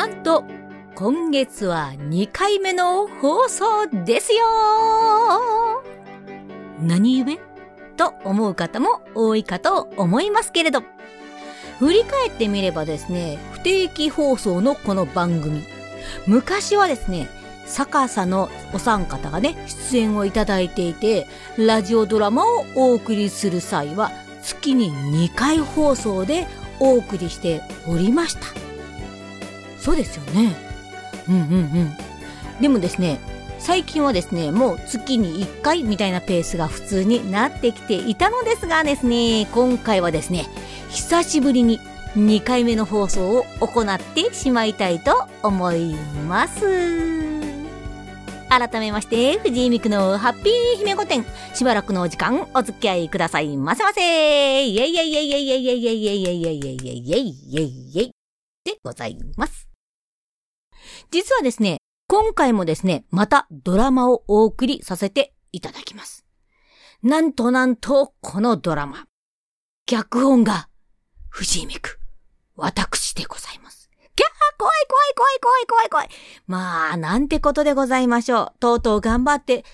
なんと、今月は2回目の放送ですよ。何故と思う方も多いかと思いますけれど、振り返ってみればですね、不定期放送のこの番組、昔はですね、逆さのお三方がね、出演をいただいていて、ラジオドラマをお送りする際は、月に2回放送でお送りしておりました。そうですよね。うんうんうん。でもですね、最近はですね、もう月に1回みたいなペースが普通になってきていたのですがですね、今回はですね、久しぶりに2回目の放送を行ってしまいたいと思います。改めまして、藤井美久のハッピー姫御殿。しばらくのお時間お付き合いくださいませませ。イェイイェイイェイイェイイェイイェイイェイイェイイェイイェイイェイイェイイェイイェイイェイイェイでございます。実はですね、今回もですね、またドラマをお送りさせていただきます。なんとなんと、このドラマ。脚本が藤井美久、私でございます。キャー怖い怖い怖い怖い怖い怖いまあ、なんてことでございましょう。とうとう頑張って、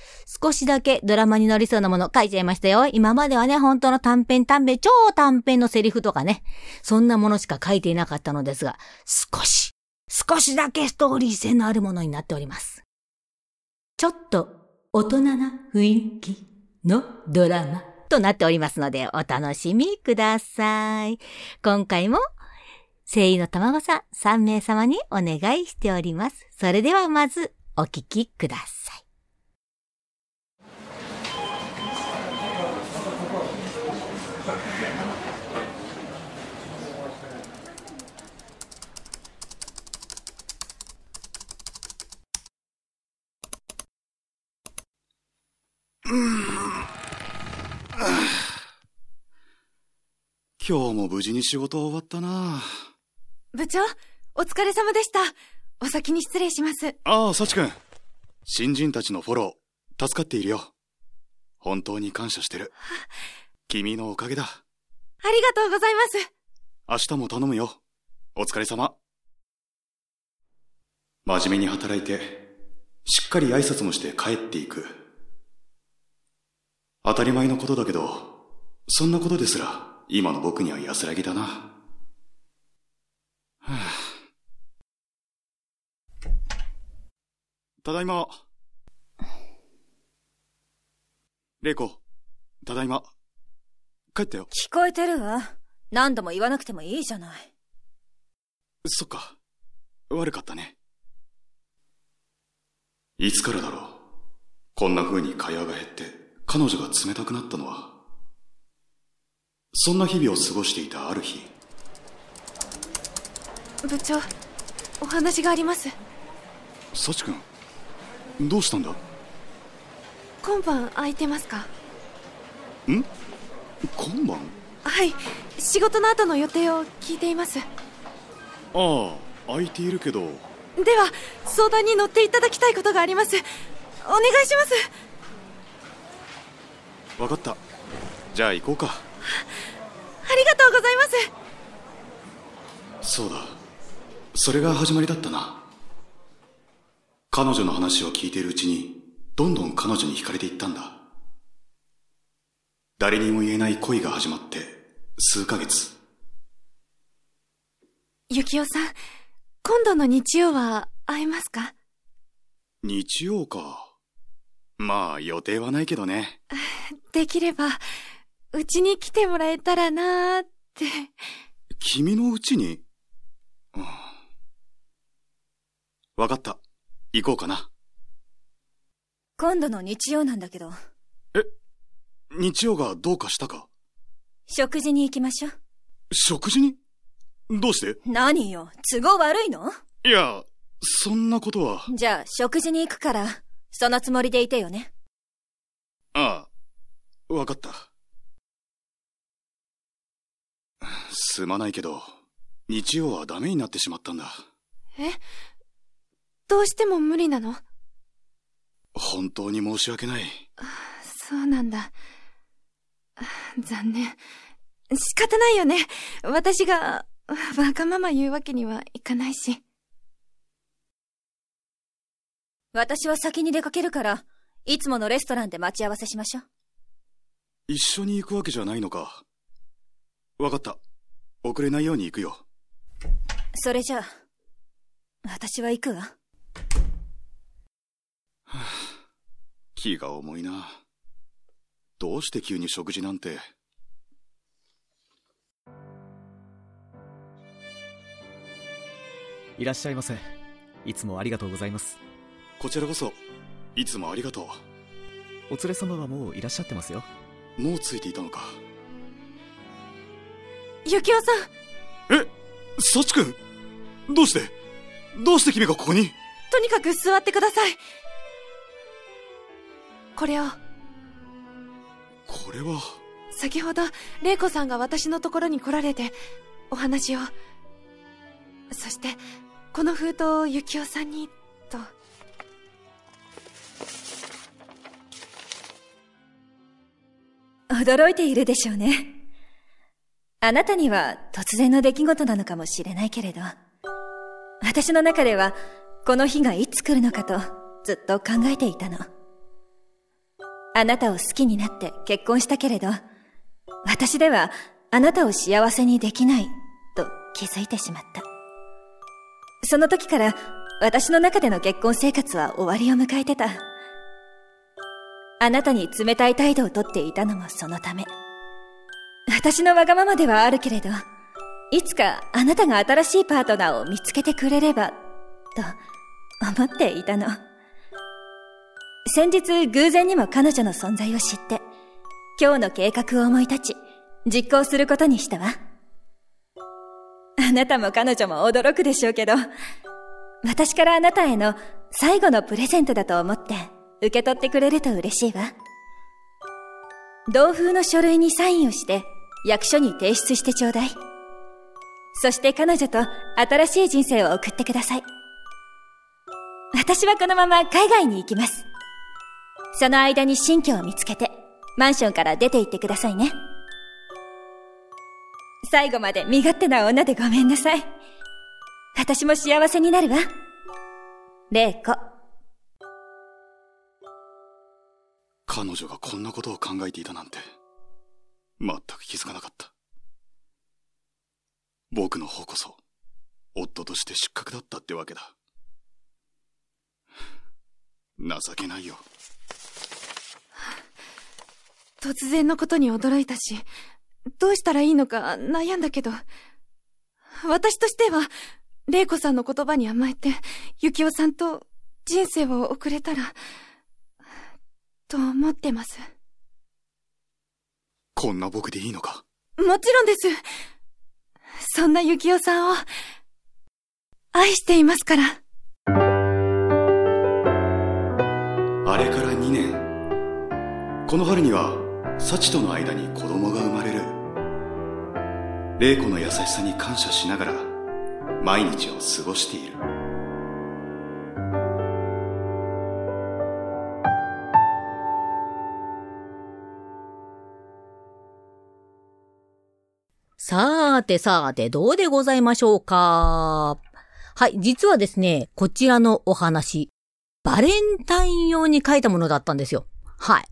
少しだけドラマに乗りそうなもの書いちゃいましたよ。今まではね、本当の短編短編、超短編のセリフとかね、そんなものしか書いていなかったのですが、少し、少しだけストーリー性のあるものになっております。ちょっと、大人な雰囲気のドラマ。となっておりますので、お楽しみください。今回も、声優のたまごさん3名様にお願いしております。それではまず、お聞きください。今日も無事に仕事終わったな部長、お疲れ様でした。お先に失礼します。ああ、幸くん。新人たちのフォロー、助かっているよ。本当に感謝してる。君のおかげだ。ありがとうございます。明日も頼むよ。お疲れ様。真面目に働いて、しっかり挨拶もして帰っていく。当たり前のことだけど、そんなことですら、今の僕には安らぎだな。はあ、ただいま。玲子、ただいま。帰ったよ。聞こえてるわ。何度も言わなくてもいいじゃない。そっか。悪かったね。いつからだろう。こんな風に会話が減って、彼女が冷たくなったのは。そんな日々を過ごしていたある日。部長お話があります。幸君どうしたんだ？今晩空いてますか？ん？今晩？はい仕事の後の予定を聞いています。ああ空いているけど。では相談に乗っていただきたいことがあります。お願いします。分かった。じゃあ行こうか。ありがとうございます。そうだ。それが始まりだったな。彼女の話を聞いているうちにどんどん彼女に惹かれていったんだ。誰にも言えない恋が始まって数ヶ月。ゆきおさん今度の日曜は会えますか？日曜か。まあ予定はないけどね。できればうちに来てもらえたらなーって。君のうちに、うん、わかった。行こうかな。今度の日曜なんだけど。え？日曜がどうかしたか？食事に行きましょう。食事に？どうして？何よ、都合悪いの？いや、そんなことは。じゃあ、食事に行くから、そのつもりでいてよね。ああ、わかった。すまないけど、日曜はダメになってしまったんだ。え？どうしても無理なの？本当に申し訳ない。そうなんだ。残念。仕方ないよね。私が、わがまま言うわけにはいかないし。私は先に出かけるから、いつものレストランで待ち合わせしましょう。一緒に行くわけじゃないのか。わかった。遅れないように行くよ。それじゃあ、私は行くわ。気が重いな。どうして急に食事なんて。いらっしゃいませ。いつもありがとうございます。こちらこそ、いつもありがとお連れ様はもういらっしゃってますよ。う。もうついていたのか。ゆきおさん、えサチ君どうして？どうして君がここに？とにかく座ってください。これを、これは、先ほど、玲子さんが私のところに来られて、お話を。そして、この封筒をゆきおさんに、と。驚いているでしょうね。あなたには突然の出来事なのかもしれないけれど、私の中ではこの日がいつ来るのかとずっと考えていたの。あなたを好きになって結婚したけれど、私ではあなたを幸せにできないと気づいてしまった。その時から私の中での結婚生活は終わりを迎えてた。あなたに冷たい態度をとっていたのもそのため。私のわがままではあるけれど、いつかあなたが新しいパートナーを見つけてくれれば、と思っていたの。先日偶然にも彼女の存在を知って、今日の計画を思い立ち、実行することにしたわ。あなたも彼女も驚くでしょうけど、私からあなたへの最後のプレゼントだと思って受け取ってくれると嬉しいわ。同封の書類にサインをして役所に提出してちょうだい。そして彼女と新しい人生を送ってください。私はこのまま海外に行きます。その間に新居を見つけて、マンションから出て行ってくださいね。最後まで身勝手な女でごめんなさい。私も幸せになるわ。玲子。彼女がこんなことを考えていたなんて、全く気づかなかった。僕の方こそ、夫として失格だったってわけだ。情けないよ。突然のことに驚いたし、どうしたらいいのか悩んだけど、私としては、玲子さんの言葉に甘えて、ゆきおさんと人生を送れたら、と思ってます。こんな僕でいいのか？もちろんです。そんなゆきおさんを、愛していますから。あれから2年。この春には、サチとの間に子供が生まれる。玲子の優しさに感謝しながら、毎日を過ごしている。さてさて、どうでございましょうか？はい、実はですね、こちらのお話、バレンタイン用に書いたものだったんですよ。はい。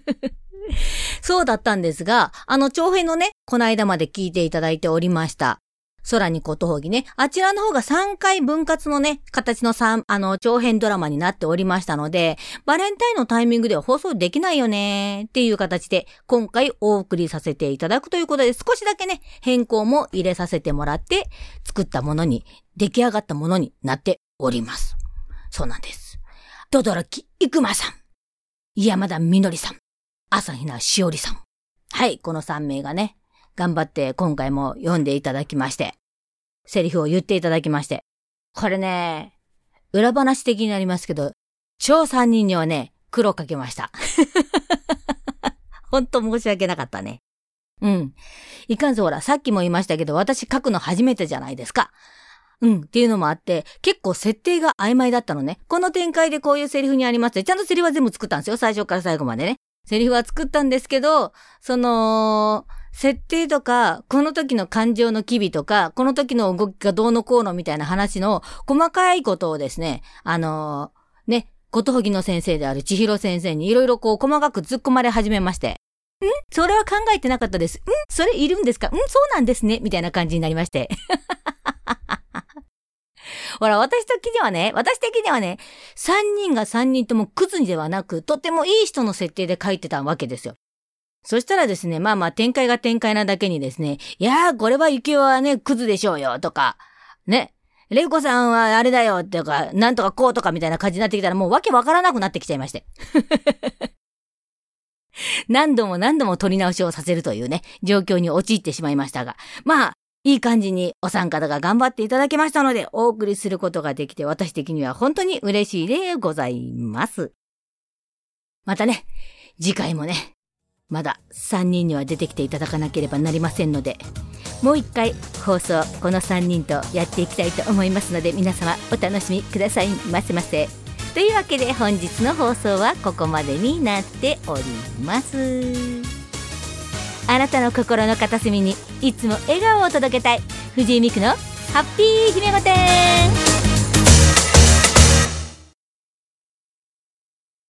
そうだったんですが、あの長編のね、この間まで聞いていただいておりました。空にことほぎね。あちらの方が3回分割のね、形の3、あの、長編ドラマになっておりましたので、バレンタインのタイミングでは放送できないよねっていう形で、今回お送りさせていただくということで、少しだけね、変更も入れさせてもらって、作ったものに、出来上がったものになっております。そうなんです。ドドラキ、イクマさん。山田みのりさん。朝比奈しおりさん。はい、この3名がね、頑張って今回も読んでいただきまして、セリフを言っていただきまして。これね、裏話的になりますけど、超3人にはね、苦労かけました。ほんと申し訳なかったね。うん。いかんせんほら、さっきも言いましたけど、私書くの初めてじゃないですか。うん、っていうのもあって、結構設定が曖昧だったのね。この展開でこういうセリフにあります、ちゃんとセリフは全部作ったんですよ。最初から最後までね。セリフは作ったんですけど、その、設定とか、この時の感情の機微とか、この時の動きがどうのこうのみたいな話の細かいことをですね、あのーね、ことほぎの先生である千尋先生にいろいろこう細かく突っ込まれ始めまして、ん？それは考えてなかったです。ん？それいるんですか？ん？そうなんですねみたいな感じになりまして。ほら、私的にはね、私的にはね、三人が三人ともクズではなく、とてもいい人の設定で書いてたわけですよ。そしたらですね、まあまあ展開が展開なだけにですね、いやー、これはゆきはね、クズでしょうよ、とか、ね、レイコさんはあれだよ、っていうか、なんとかこうとかみたいな感じになってきたらもうわけわからなくなってきちゃいまして。何度も何度も撮り直しをさせるというね、状況に陥ってしまいましたが、まあ、いい感じにお三方が頑張っていただけましたので、お送りすることができて私的には本当に嬉しいでございます。またね、次回もね、まだ3人には出てきていただかなければなりませんので、もう一回放送この3人とやっていきたいと思いますので皆様お楽しみくださいませませ。というわけで本日の放送はここまでになっております。あなたの心の片隅にいつも笑顔を届けたい藤井美久のハッピー姫御殿